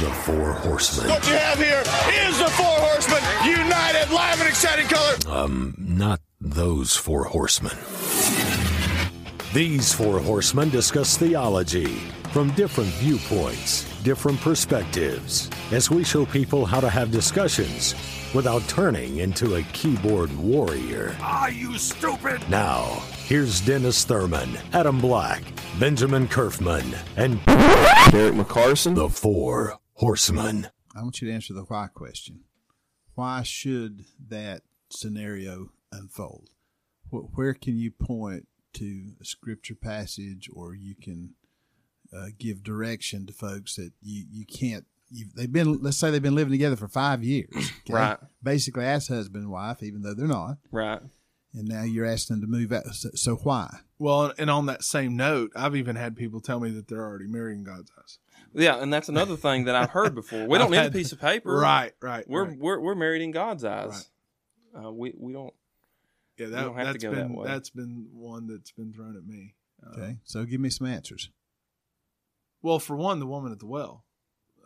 The Four Horsemen. What you have here is the Four Horsemen, united, live, and exciting color. Um, not those four horsemen. These four horsemen discuss theology from different viewpoints, different perspectives, as we show people how to have discussions without turning into a keyboard warrior. Are you stupid? Now, here's Dennis Thurman, Adam Black, Benjamin Kerfman, and Derek McCarson. the Four Horsemen. I want you to answer the why question. Why should that scenario unfold? Where can you point to a scripture passage, or you can uh, give direction to folks that you you can't? You've, they've been let's say they've been living together for five years, okay? Right. Basically, as husband and wife, even though they're not, Right. and now you're asking them to move out. So, so why? Well, and on that same note, I've even had people tell me that they're already married in God's eyes. Yeah, and that's another thing that I've heard before. We don't need a piece of paper. Right, right. We're right. we're we're married in God's eyes. Uh, we we don't. yeah. we That, don't have to that's go that been way. that's been one that's been thrown at me. Uh, Okay, so give me some answers. Well, for one, the woman at the well.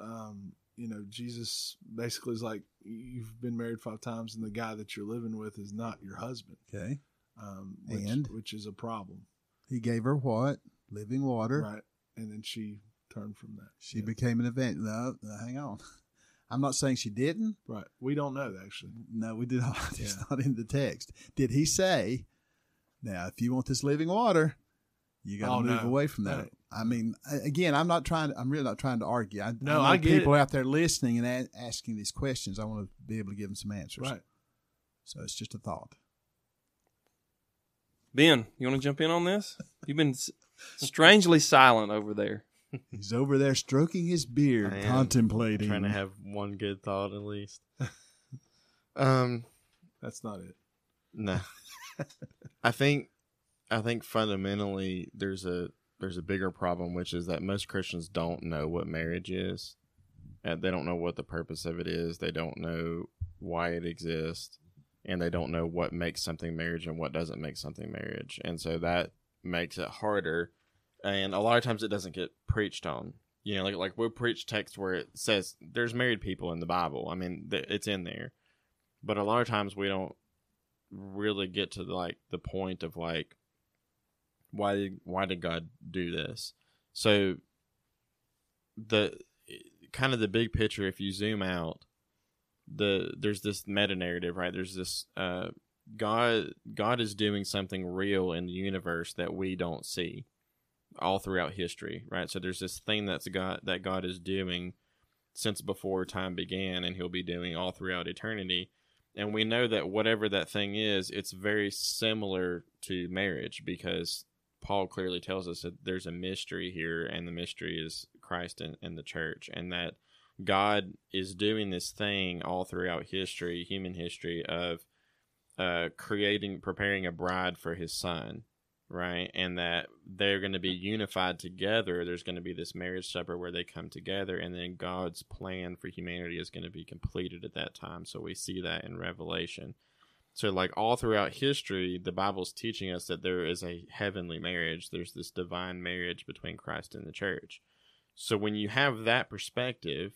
Um, you know, Jesus basically is like, you've been married five times, and the guy that you're living with is not your husband. Okay, Um, which, And? which is a problem, he gave her what? Living water. right? And then she turned from that. She Yeah. became an event. No, no, hang on. I'm not saying she didn't. right. We don't know actually. No, we did not. It's not in the text. Did he say, now, if you want this living water, you got to Oh, move no. away from that? No. I mean, again, I'm not trying. To, I'm really not trying to argue. I, No, know I get people it. out there listening and a- asking these questions. I want to be able to give them some answers. Right. So it's just a thought. Ben, you want to jump in on this? You've been strangely silent over there. He's over there stroking his beard, am contemplating. trying to have one good thought at least. um, That's not it. no, I think I think fundamentally there's a there's a bigger problem, which is that most Christians don't know what marriage is. And they don't know what the purpose of it is. They don't know why it exists, and they don't know what makes something marriage and what doesn't make something marriage. And so that makes it harder. And a lot of times it doesn't get preached on. You know, like like we'll preach text where it says there's married people in the Bible. I mean, th- it's in there, but a lot of times we don't really get to like the point of like why did why did God do this? So the kind of the big picture if you zoom out the there's this meta narrative right there's this uh god god is doing something real in the universe that we don't see all throughout history right? So there's this thing that's god that god is doing since before time began and he'll be doing all throughout eternity. And we know that whatever that thing is it's very similar to marriage because paul clearly tells us that there's a mystery here and the mystery is christ and, and the church and that god is doing this thing all throughout history human history of uh, creating preparing a bride for his son right? And that they're going to be unified together. There's going to be this marriage supper where they come together and then god's plan for humanity is going to be completed at that time. So we see that in revelation. So like all throughout history the bible's teaching us that there is a heavenly marriage. There's this divine marriage between christ and the church. So when you have that perspective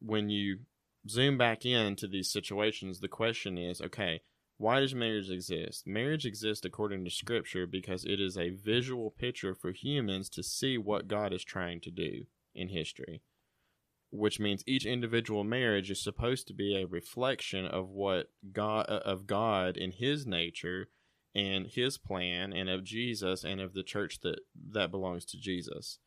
when you zoom back into these situations the question is okay why does marriage exist? Marriage exists according to scripture because it is a visual picture for humans to see what God is trying to do in history. Which means each individual marriage is supposed to be a reflection of what God of God in his nature and his plan and of Jesus and of the church that that belongs to Jesus.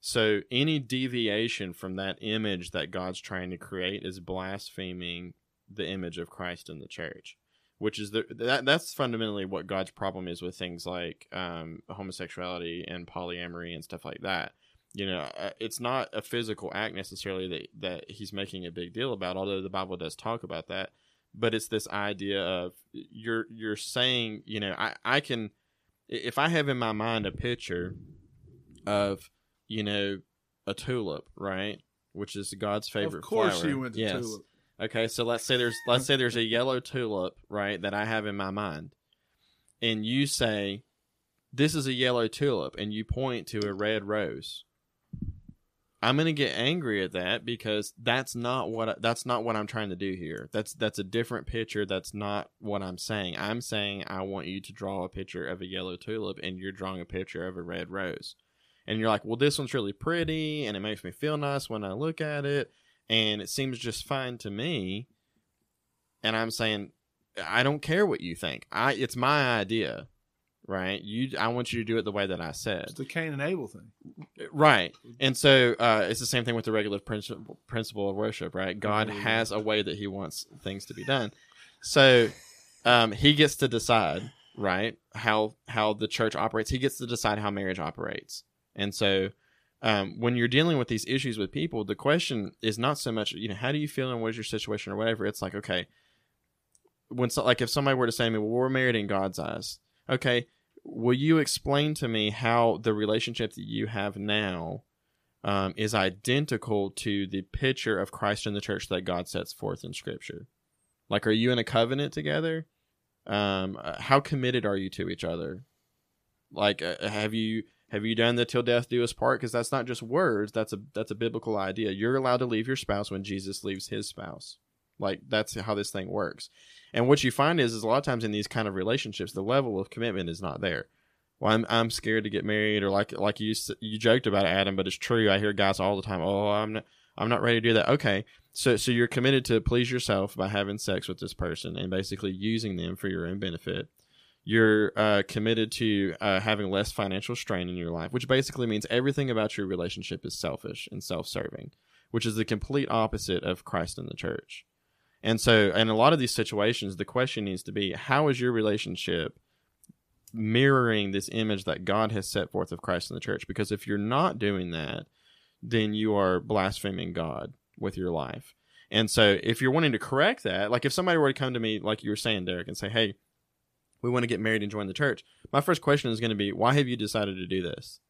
So any deviation from that image that God's trying to create is blaspheming the image of Christ in the church which is the that that's fundamentally what God's problem is with things like um, homosexuality and polyamory and stuff like that. You know, uh, it's not a physical act necessarily that that He's making a big deal about, although the Bible does talk about that. But it's this idea of you're you're saying, you know, I I can if I have in my mind a picture of you know a tulip, right, which is God's favorite of course, flower. you went to yes. tulip. Okay, so let's say there's let's say there's a yellow tulip, right, that I have in my mind. And you say this is a yellow tulip and you point to a red rose. I'm going to get angry at that because that's not what that's not what I'm trying to do here. That's that's a different picture. That's not what I'm saying. I'm saying I want you to draw a picture of a yellow tulip and you're drawing a picture of a red rose. And you're like, "Well, this one's really pretty and it makes me feel nice when I look at it and it seems just fine to me." And I'm saying, "I don't care what you think. I it's my idea." right? You, I want you to do it the way that I said. It's the Cain and Abel thing, right? And so uh, it's the same thing with the regular principle principle of worship, right? God has a way that He wants things to be done, so um, He gets to decide, right? How how the church operates. He gets to decide how marriage operates, and so. Um, when you're dealing with these issues with people, the question is not so much, you know, how do you feel and what is your situation or whatever. It's like, okay, when so, like if somebody were to say to me, well, we're married in God's eyes, okay, will you explain to me how the relationship that you have now um, is identical to the picture of Christ in the church that God sets forth in Scripture? Like, are you in a covenant together? Um, uh, how committed are you to each other? Like, uh, have you have you done the till death do us part? Because that's not just words. That's a that's a biblical idea. You're allowed to leave your spouse when Jesus leaves his spouse. Like that's how this thing works. And what you find is, is a lot of times in these kind of relationships, the level of commitment is not there. Well, I'm I'm scared to get married, or like like you you joked about it, Adam, but it's true. I hear guys all the time. Oh, I'm not I'm not ready to do that. Okay, so so you're committed to please yourself by having sex with this person and basically using them for your own benefit. You're uh, committed to uh, having less financial strain in your life, which basically means everything about your relationship is selfish and self-serving, which is the complete opposite of Christ in the church. And so, in a lot of these situations, the question needs to be how is your relationship mirroring this image that God has set forth of Christ in the church? Because if you're not doing that, then you are blaspheming God with your life. And so, if you're wanting to correct that, like if somebody were to come to me, like you were saying, Derek, and say, hey, we want to get married and join the church, my first question is going to be, why have you decided to do this?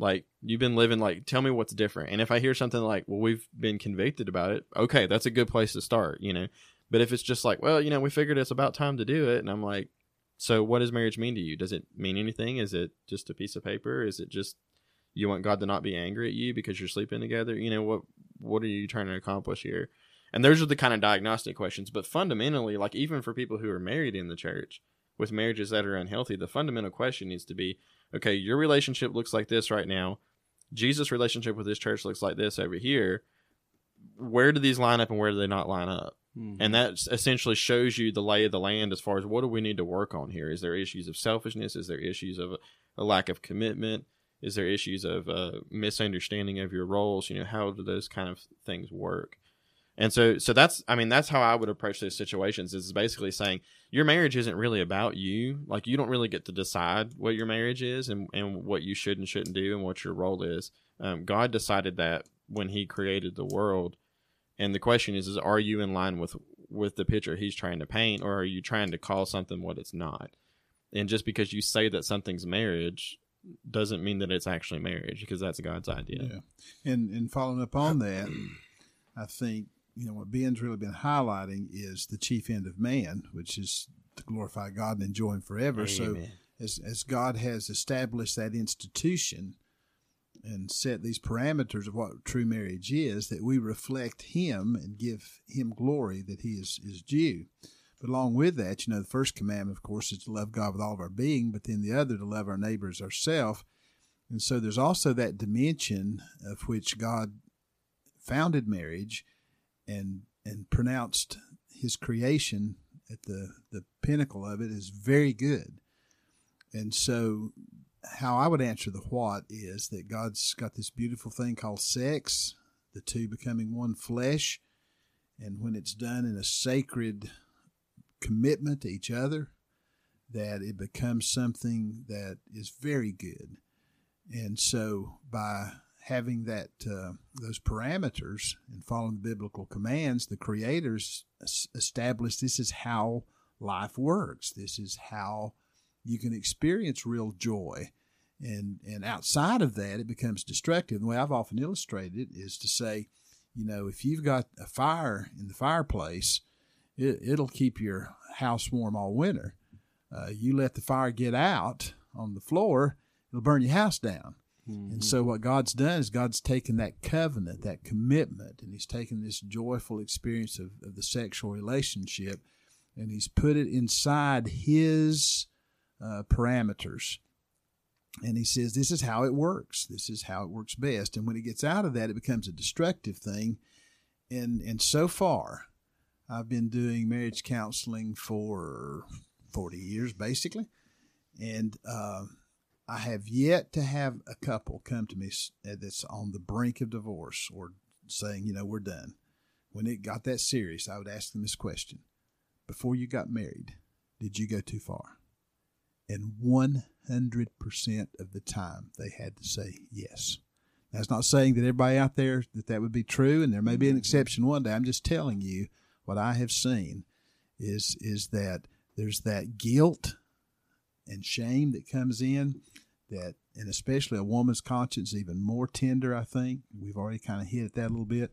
Like you've been living like tell me what's different. And if I hear something like, "Well, we've been convicted about it." Okay, that's a good place to start, you know. But if it's just like, "Well, you know, we figured it's about time to do it." And I'm like, "So what does marriage mean to you? Does it mean anything? Is it just a piece of paper? Is it just you want God to not be angry at you because you're sleeping together? You know, what what are you trying to accomplish here?" And those are the kind of diagnostic questions, but fundamentally, like even for people who are married in the church with marriages that are unhealthy, the fundamental question needs to be okay, your relationship looks like this right now. Jesus' relationship with his church looks like this over here. Where do these line up and where do they not line up? Mm-hmm. And that essentially shows you the lay of the land as far as what do we need to work on here? Is there issues of selfishness? Is there issues of a, a lack of commitment? Is there issues of uh, misunderstanding of your roles? You know, how do those kind of things work? And so, so that's, I mean, that's how I would approach those situations is basically saying your marriage isn't really about you. Like you don't really get to decide what your marriage is and, and what you should and shouldn't do and what your role is. Um, God decided that when he created the world. And the question is, is are you in line with, with the picture he's trying to paint or are you trying to call something what it's not? And just because you say that something's marriage doesn't mean that it's actually marriage because that's God's idea. Yeah. And, and following up on that, I think you know, what Ben's really been highlighting is the chief end of man, which is to glorify God and enjoy Him forever. Amen. So, as as God has established that institution and set these parameters of what true marriage is, that we reflect Him and give Him glory that He is is due. But along with that, you know, the first commandment, of course, is to love God with all of our being, but then the other to love our neighbors ourselves. And so there's also that dimension of which God founded marriage and and pronounced his creation at the the pinnacle of it is very good. And so how I would answer the what is that God's got this beautiful thing called sex, the two becoming one flesh, and when it's done in a sacred commitment to each other, that it becomes something that is very good. And so by having that uh, those parameters and following the biblical commands, the creators established this is how life works. This is how you can experience real joy. And and outside of that, it becomes destructive. The way I've often illustrated it is to say, you know, if you've got a fire in the fireplace, it, it'll keep your house warm all winter. Uh, you let the fire get out on the floor, it'll burn your house down. And so what God's done is God's taken that covenant, that commitment, and He's taken this joyful experience of, of the sexual relationship, and He's put it inside His uh, parameters. And He says, "This is how it works. This is how it works best." And when it gets out of that, it becomes a destructive thing. And and so far, I've been doing marriage counseling for forty years, basically, and. Uh, I have yet to have a couple come to me uh, that's on the brink of divorce or saying, you know, we're done. When it got that serious, I would ask them this question Before you got married, did you go too far? And 100% of the time, they had to say yes. That's not saying that everybody out there that that would be true, and there may be an exception one day. I'm just telling you what I have seen is is that there's that guilt and shame that comes in that and especially a woman's conscience even more tender i think. We've already kind of hit at that a little bit.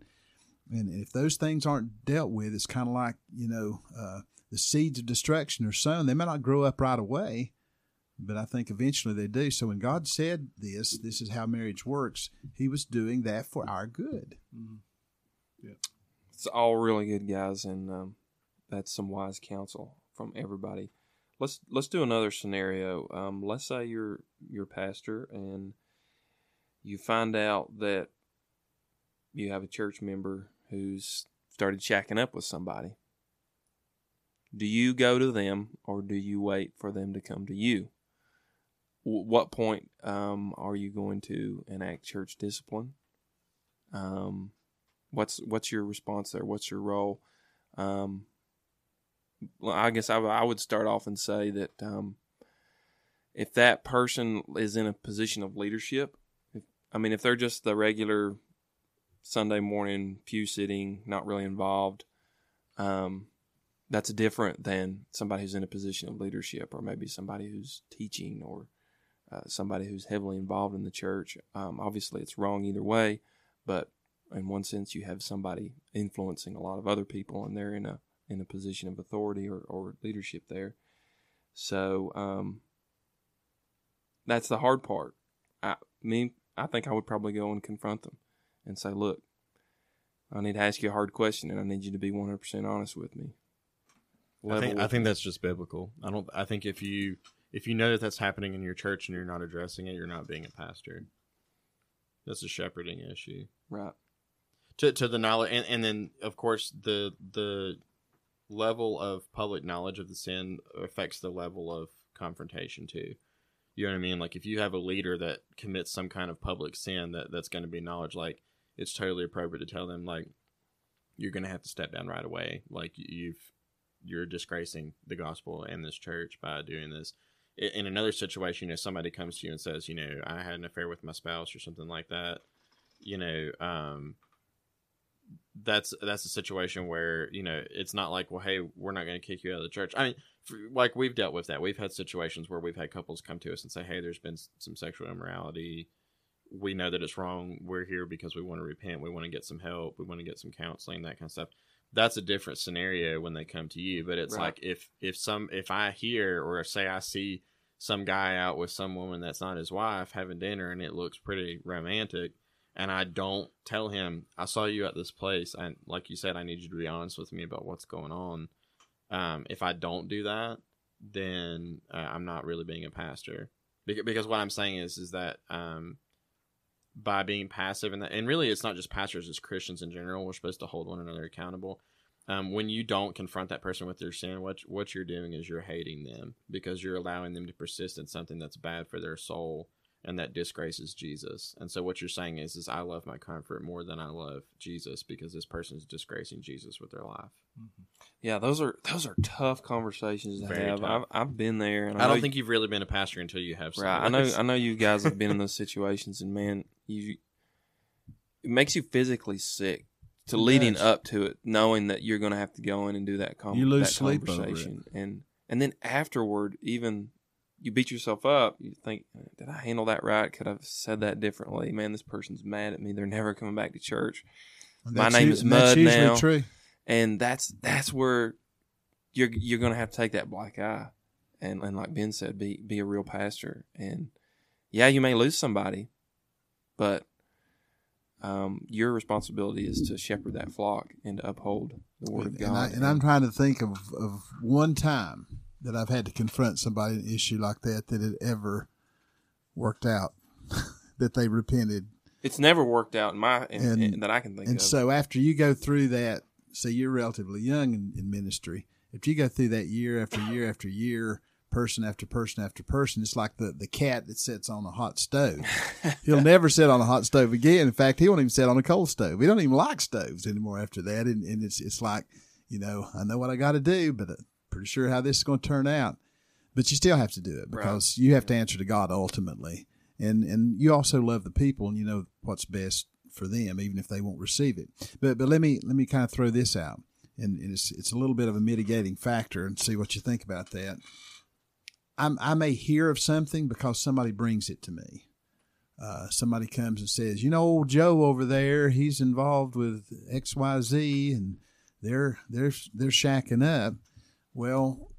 And if those things aren't dealt with it's kind of like you know uh, the seeds of destruction are sown. They may not grow up right away but i think eventually they do. So when god said this this is how marriage works he was doing that for our good. Yeah, It's all really good, guys, and um, that's some wise counsel from everybody. Let's let's do another scenario. Um, let's say you're you're pastor and you find out that you have a church member who's started shacking up with somebody. Do you go to them or do you wait for them to come to you? W- what point um, are you going to enact church discipline? Um, what's what's your response there? What's your role? Um, well, I guess I would start off and say that um, if that person is in a position of leadership, if, I mean, if they're just the regular Sunday morning pew sitting, not really involved, um, that's different than somebody who's in a position of leadership, or maybe somebody who's teaching, or uh, somebody who's heavily involved in the church. Um, obviously, it's wrong either way, but in one sense, you have somebody influencing a lot of other people, and they're in a in a position of authority or, or leadership there. So um, that's the hard part. I me, I think I would probably go and confront them and say, "Look, I need to ask you a hard question, and I need you to be one hundred percent honest with me." I think, I think that's just biblical. I don't. I think if you if you know that that's happening in your church and you're not addressing it, you're not being a pastor. That's a shepherding issue. right. To to the knowledge, and, and then of course the the level of public knowledge of the sin affects the level of confrontation too. You know what I mean? Like if you have a leader that commits some kind of public sin that that's going to be knowledge, like it's totally appropriate to tell them like you're going to have to step down right away. Like you've you're disgracing the gospel and this church by doing this. In another situation, if somebody comes to you and says, you know, I had an affair with my spouse or something like that, you know, um, that's that's a situation where you know it's not like, well, hey, we're not going to kick you out of the church. I mean, for, like we've dealt with that. We've had situations where we've had couples come to us and say, hey, there's been some sexual immorality. We know that it's wrong. We're here because we want to repent. We want to get some help. We want to get some counseling, that kind of stuff that's a different scenario when they come to you but it's Right. like if if some if i hear or say i see some guy out with some woman that's not his wife having dinner and it looks pretty romantic and i don't tell him i saw you at this place and like you said i need you to be honest with me about what's going on. Um, if i don't do that then uh, i'm not really being a pastor. Because what i'm saying is is that um, by being passive and that, and really it's not just pastors it's christians in general we're supposed to hold one another accountable. Um, when you don't confront that person with their sin what what you're doing is you're hating them because you're allowing them to persist in something that's bad for their soul and that disgraces jesus and so what you're saying is is i love my comfort more than i love jesus because this person is disgracing jesus with their life mm-hmm. Yeah, those are those are tough conversations to Very have. I've I've been there, and i, know don't think you've really been a pastor until you have Right. I know. I know you guys have been in those situations, and man, you it makes you physically sick to It leading does. up to it, knowing that you're going to have to go in and do that. Com- You lose that sleep over it. conversation, and and then afterward, even you beat yourself up. You think, did I handle that right? Could I have said that differently? Man, this person's mad at me. They're never coming back to church. My name u- is Mud now. true and that's that's where you're you're gonna have to take that black eye, and and like Ben said, be be a real pastor. And yeah, you may lose somebody, but um, your responsibility is to shepherd that flock and to uphold the word of and, God. I, and I'm trying to think of, of one time that I've had to confront somebody an issue like that that had ever worked out, that they repented. it's never worked out in my in, And- in- that I can think of. And of. so after you go through that, say you're relatively young in, in ministry, if you go through that year after year after year, person after person after person, it's like the, the cat that sits on a hot stove. He'll never sit on a hot stove again. In fact, he won't even sit on a cold stove. We don't even like stoves anymore after that. And, and it's it's like, you know, I know what I got to do, but I'm pretty sure how this is going to turn out. But you still have to do it because you have to answer to God ultimately, and and you also love the people and you know what's best for them, even if they won't receive it. But but let me let me kind of throw this out, and, and it's it's a little bit of a mitigating factor, and see what you think about that. I'm, I may hear of something because somebody brings it to me. Uh, somebody comes and says, "You know, old Joe over there, he's involved with X, Y, Z, and they're they're they're shacking up." Well,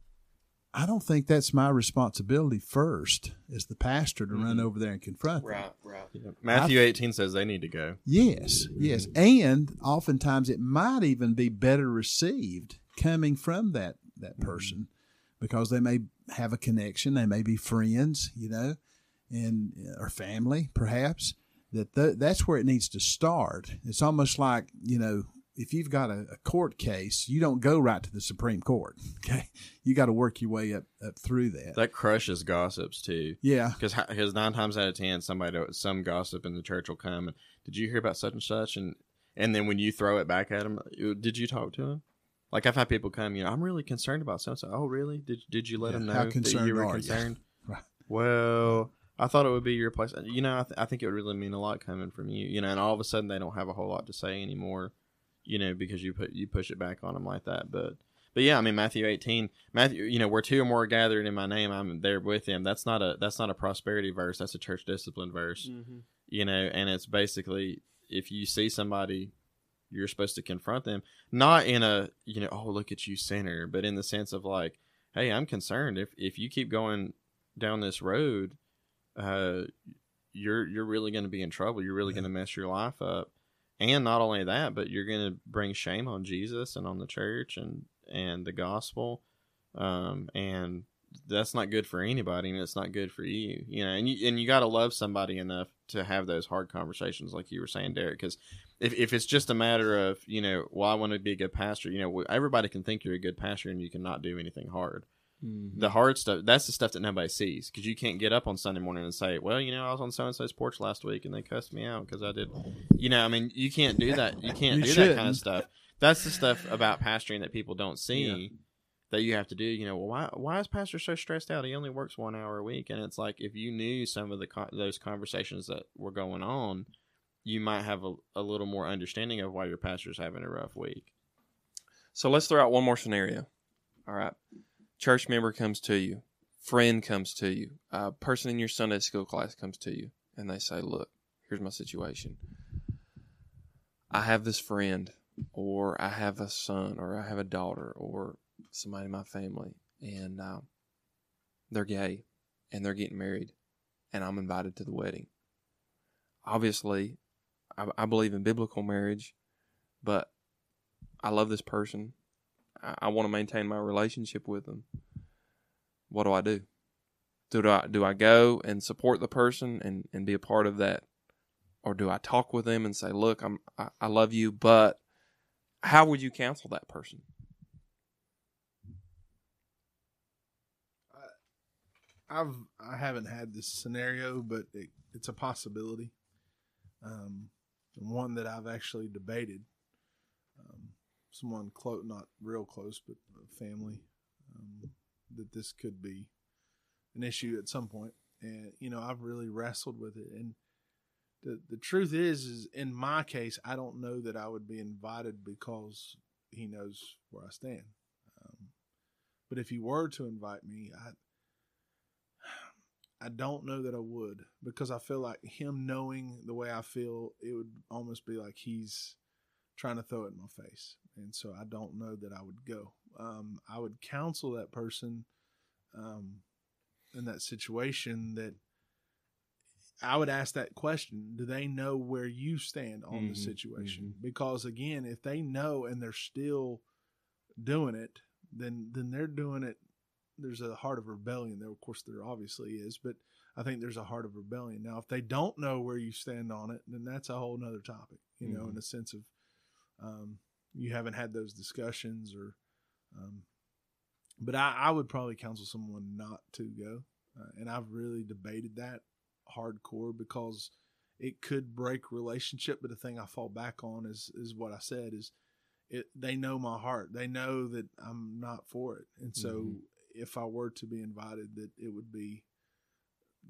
I don't think that's my responsibility first as the pastor to run over there and confront them. right, right. Matthew 18 says they need to go. Yes, yes. And oftentimes it might even be better received coming from that that mm-hmm. person because they may have a connection, they may be friends, you know, and uh, or family perhaps. That th- that's where it needs to start. It's almost like, you know, if you've got a, a court case, you don't go right to the Supreme Court. Okay. You got to work your way up up through that. That crushes gossips too. yeah. Because because nine times out of ten, somebody some gossip in the church will come and did you hear about such and such and and then when you throw it back at them, did you talk to him? Like I've had people come, you know, I'm really concerned about so and so. Oh, really? Did did you let Yeah, them know how that concerned you were are you? concerned? Right. Well, I thought it would be your place. You know, I, th- I think it would really mean a lot coming from you. You know, and all of a sudden they don't have a whole lot to say anymore. You know, because you put you push it back on them like that. But but yeah, I mean Matthew 18, Matthew, you know, where two or more are gathered in my name, I'm there with them. That's not a that's not a prosperity verse. That's a church discipline verse. Mm-hmm. You know, and it's basically if you see somebody, you're supposed to confront them, not in a you know, oh look at you sinner, but in the sense of like, hey, I'm concerned if if you keep going down this road, uh, you're you're really going to be in trouble. You're really going to mess your life up. And not only that, but you're going to bring shame on Jesus and on the church and and the gospel, um, and that's not good for anybody, and it's not good for you, you know. And you and you got to love somebody enough to have those hard conversations, like you were saying, Derek. Because if if it's just a matter of you know, well, I want to be a good pastor, you know, everybody can think you're a good pastor, and you cannot do anything hard Mm-hmm. the hard stuff that's the stuff that nobody sees because you can't get up on sunday morning and say well you know i was on so-and-so's porch last week and they cussed me out because i did you know i mean you can't do that you can't You do that kind of stuff that's the stuff about pastoring that people don't see that you have to do you know well why, why is pastor so stressed out he only works one hour a week and it's like if you knew some of the co- those conversations that were going on you might have a, a little more understanding of why your pastor's having a rough week So let's throw out one more scenario. All right. Church member comes to you, friend comes to you, a person in your Sunday school class comes to you, and they say, Look, here's my situation. I have this friend, or I have a son, or I have a daughter, or somebody in my family, and uh, they're gay and they're getting married, and I'm invited to the wedding. Obviously, I, I believe in biblical marriage, but I love this person. I, want to maintain my relationship with them. What do I do? Do I do I go and support the person and, and be a part of that, or do I talk with them and say, "Look, I'm I, I love you, but how would you counsel that person?" I've I haven't had this scenario, but it, it's a possibility, um, one that I've actually debated. Someone close, not real close, but family, um, that this could be an issue at some point, and you know I've really wrestled with it. And the the truth is, is in my case, I don't know that I would be invited because he knows where I stand. Um, but if he were to invite me, I I don't know that I would because I feel like him knowing the way I feel, it would almost be like he's trying to throw it in my face. And so I don't know that I would go. Um, I would counsel that person um, in that situation that I would ask that question: Do they know where you stand on the Mhm, situation? Because again, if they know and they're still doing it, then then they're doing it. There's a heart of rebellion there. Of course, there obviously is, but I think there's a heart of rebellion. Now, if they don't know where you stand on it, then that's a whole nother topic. You know, in the sense of um, you haven't had those discussions, or um, but I, I would probably counsel someone not to go, uh, and I've really debated that hardcore because it could break relationship. But the thing I fall back on is is what I said is it. They know my heart. They know that I'm not for it, and so Mhm. if I were to be invited, that it would be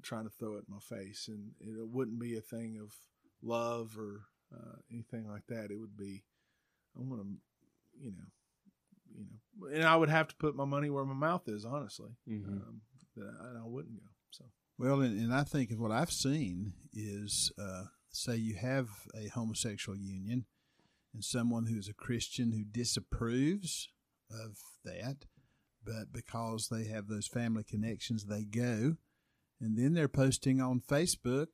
trying to throw it in my face, and it wouldn't be a thing of love or uh, anything like that. It would be I want to, you know, you know, and I would have to put my money where my mouth is, honestly. Mhm. Um, that I, I wouldn't go. So Well, and, and I think what I've seen is, uh, say you have a homosexual union, and someone who's a Christian who disapproves of that, but because they have those family connections, they go, and then they're posting on Facebook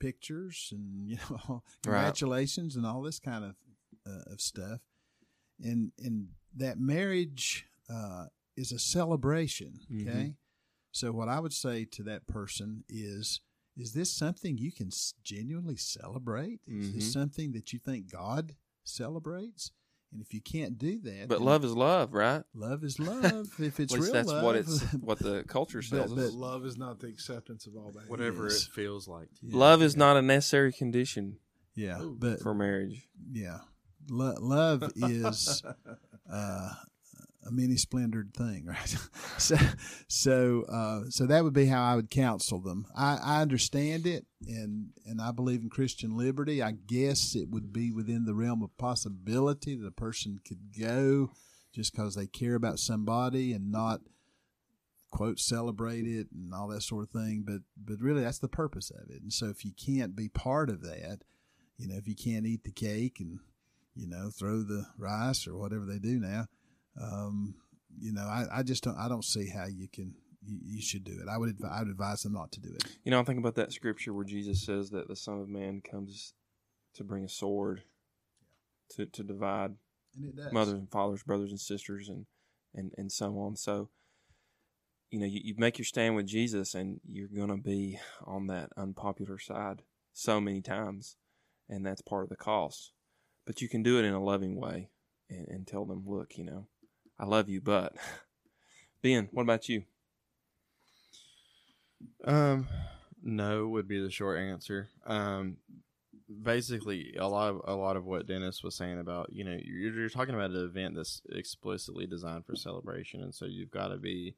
pictures and you know congratulations and all this kind of uh, of stuff, and and that marriage uh, is a celebration. Mhm. Okay. So what I would say to that person is, is this something you can genuinely celebrate? Is Mhm. this something that you think God celebrates? And if you can't do that, But love is love, right? love is love. if it's At least real that's love, what it's what the culture says. but- love is not the acceptance of all that. Whatever Yes. it feels like. to you. Yeah. love is not a necessary condition yeah, but for marriage. yeah, Lo- love is uh, a many splendored thing, right? so, so, uh, so that would be how I would counsel them. I, I understand it, and and I believe in Christian liberty. I guess it would be within the realm of possibility that a person could go just because they care about somebody and not quote celebrate it and all that sort of thing. But but really, that's the purpose of it. And so, if you can't be part of that, you know, if you can't eat the cake and you know throw the rice or whatever they do now, um, you know, I, I just don't I don't see how you can you, you should do it. I would advi- I would advise them not to do it. You know, I think about that scripture where Jesus says that the Son of Man comes to bring a sword to, to divide And mothers and fathers, brothers and sisters, and, and, and so on. So, you know, you, you make your stand with Jesus, and you're going to be on that unpopular side so many times, and that's part of the cost. But you can do it in a loving way and, and tell them, look, you know, I love you, but. Ben, what about you? Um, no would be the short answer. Um, basically, a lot of a lot of what Dennis was saying about you know you're, you're talking about an event that's explicitly designed for celebration, and so you've got to be,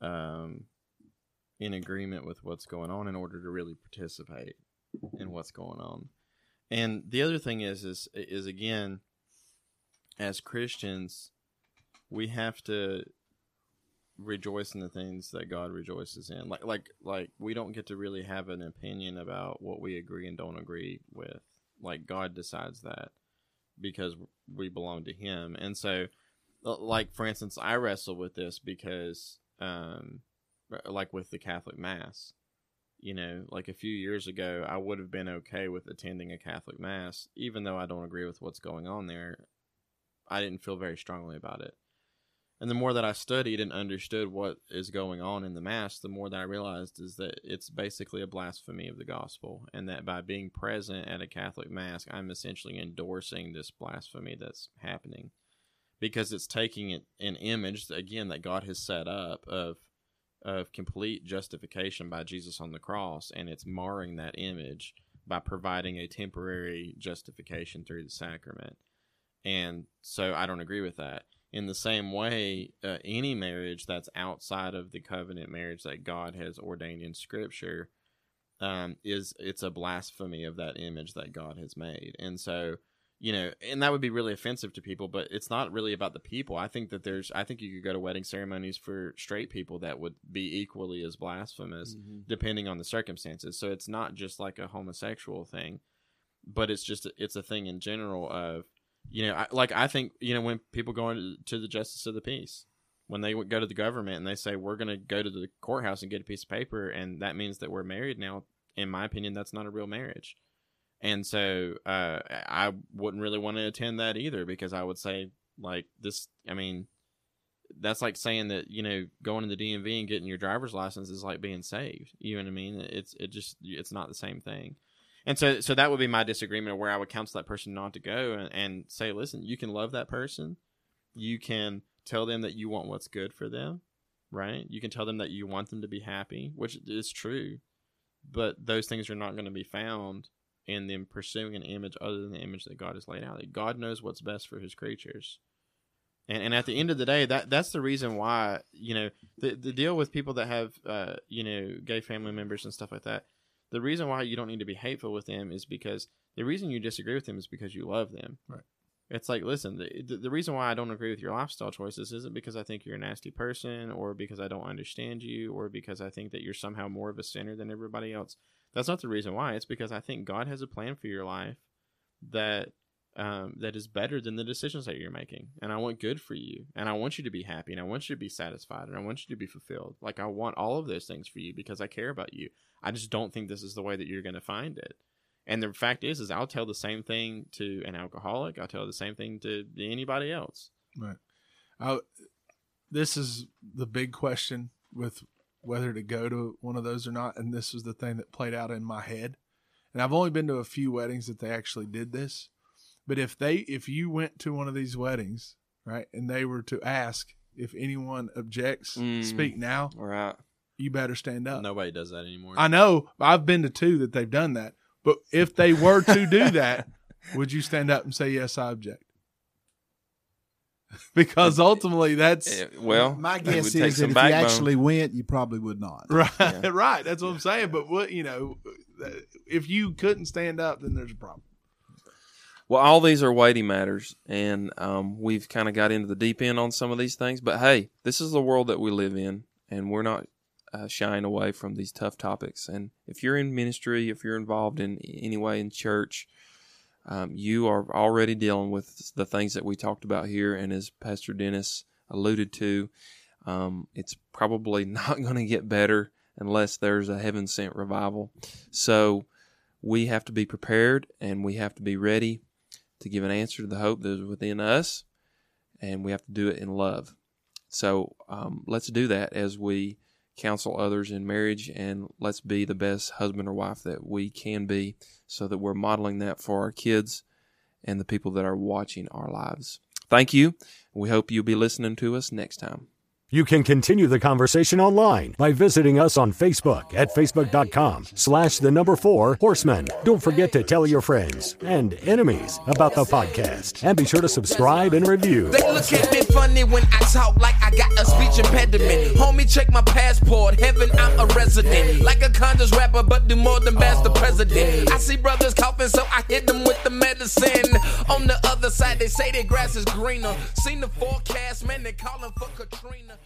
um, in agreement with what's going on in order to really participate in what's going on. And the other thing is is is again, as Christians, we have to rejoice in the things that God rejoices in. Like like like we don't get to really have an opinion about what we agree and don't agree with. Like God decides that because we belong to him. And so uh, like for instance, I wrestle with this because um like with the Catholic mass. You know, like a few years ago, I would have been okay with attending a Catholic mass even though I don't agree with what's going on there. I didn't feel very strongly about it. And the more that I studied and understood what is going on in the Mass, the more that I realized is that it's basically a blasphemy of the gospel. And that by being present at a Catholic Mass, I'm essentially endorsing this blasphemy that's happening. Because it's taking an image, again, that God has set up of, of complete justification by Jesus on the cross, and it's marring that image by providing a temporary justification through the sacrament. And so I don't agree with that in the same way, uh, any marriage that's outside of the covenant marriage that God has ordained in Scripture um, is it's a blasphemy of that image that God has made, and so you know, and that would be really offensive to people. But it's not really about the people. I think that there's, I think you could go to wedding ceremonies for straight people that would be equally as blasphemous, mm-hmm. depending on the circumstances. So it's not just like a homosexual thing, but it's just it's a thing in general of you know, I, like I think you know when people go into the justice of the peace, when they go to the government and they say we're going to go to the courthouse and get a piece of paper, and that means that we're married now. in my opinion, that's not a real marriage. And so uh, I wouldn't really want to attend that either because I would say like this. I mean, that's like saying that you know going to the DMV and getting your driver's license is like being saved. You know what I mean? It's it just it's not the same thing. And so so that would be my disagreement of where I would counsel that person not to go and, and say, listen, you can love that person, you can tell them that you want what's good for them, right? You can tell them that you want them to be happy, which is true, but those things are not going to be found in then pursuing an image other than the image that God has laid out. That God knows what's best for His creatures. And, and at the end of the day, that that's the reason why you know the the deal with people that have uh, you know gay family members and stuff like that. The reason why you don't need to be hateful with them is because the reason you disagree with them is because you love them. Right. It's like, listen, the, the, the reason why I don't agree with your lifestyle choices isn't because I think you're a nasty person or because I don't understand you or because I think that you're somehow more of a sinner than everybody else. That's not the reason why. It's because I think God has a plan for your life that um, that is better than the decisions that you're making. And I want good for you. And I want you to be happy. And I want you to be satisfied. And I want you to be fulfilled. Like, I want all of those things for you because I care about you. I just don't think this is the way that you're going to find it. And the fact is, is I'll tell the same thing to an alcoholic. I'll tell the same thing to anybody else. Right. I, this is the big question with whether to go to one of those or not. And this was the thing that played out in my head. And I've only been to a few weddings that they actually did this. But if they if you went to one of these weddings, right, and they were to ask if anyone objects, Mm. speak now, All right. you better stand up. Nobody does that anymore. I know. I've been to two that they've done that. But if they were to do that, would you stand up and say yes, I object? because ultimately that's Eh, well, my guess is that if backbone. you actually went, you probably would not. right, Yeah. right. That's what I'm saying. But what you know, if you couldn't stand up, then there's a problem. Well, all these are weighty matters, and um, we've kind of got into the deep end on some of these things. But hey, this is the world that we live in, and we're not uh, shying away from these tough topics. And if you're in ministry, if you're involved in any way in church, um, you are already dealing with the things that we talked about here. And as Pastor Dennis alluded to, um, it's probably not going to get better unless there's a heaven sent revival. So we have to be prepared and we have to be ready to give an answer to the hope that is within us, and we have to do it in love. So um, let's do that as we counsel others in marriage, and let's be the best husband or wife that we can be, so that we're modeling that for our kids and the people that are watching our lives. Thank you. We hope you'll be listening to us next time. You can continue the conversation online by visiting us on Facebook at facebook.com slash the number four horsemen. Don't forget to tell your friends and enemies about the podcast. And be sure to subscribe and review. They look at me funny when I talk like I got a speech impediment. Homie, check my passport. Heaven, I'm a resident. Like a conscious rapper, but do more than the president. I see brothers coughing, so I hit them with the medicine. On the other side, they say their grass is greener. Seen the forecast, man, they calling for Katrina.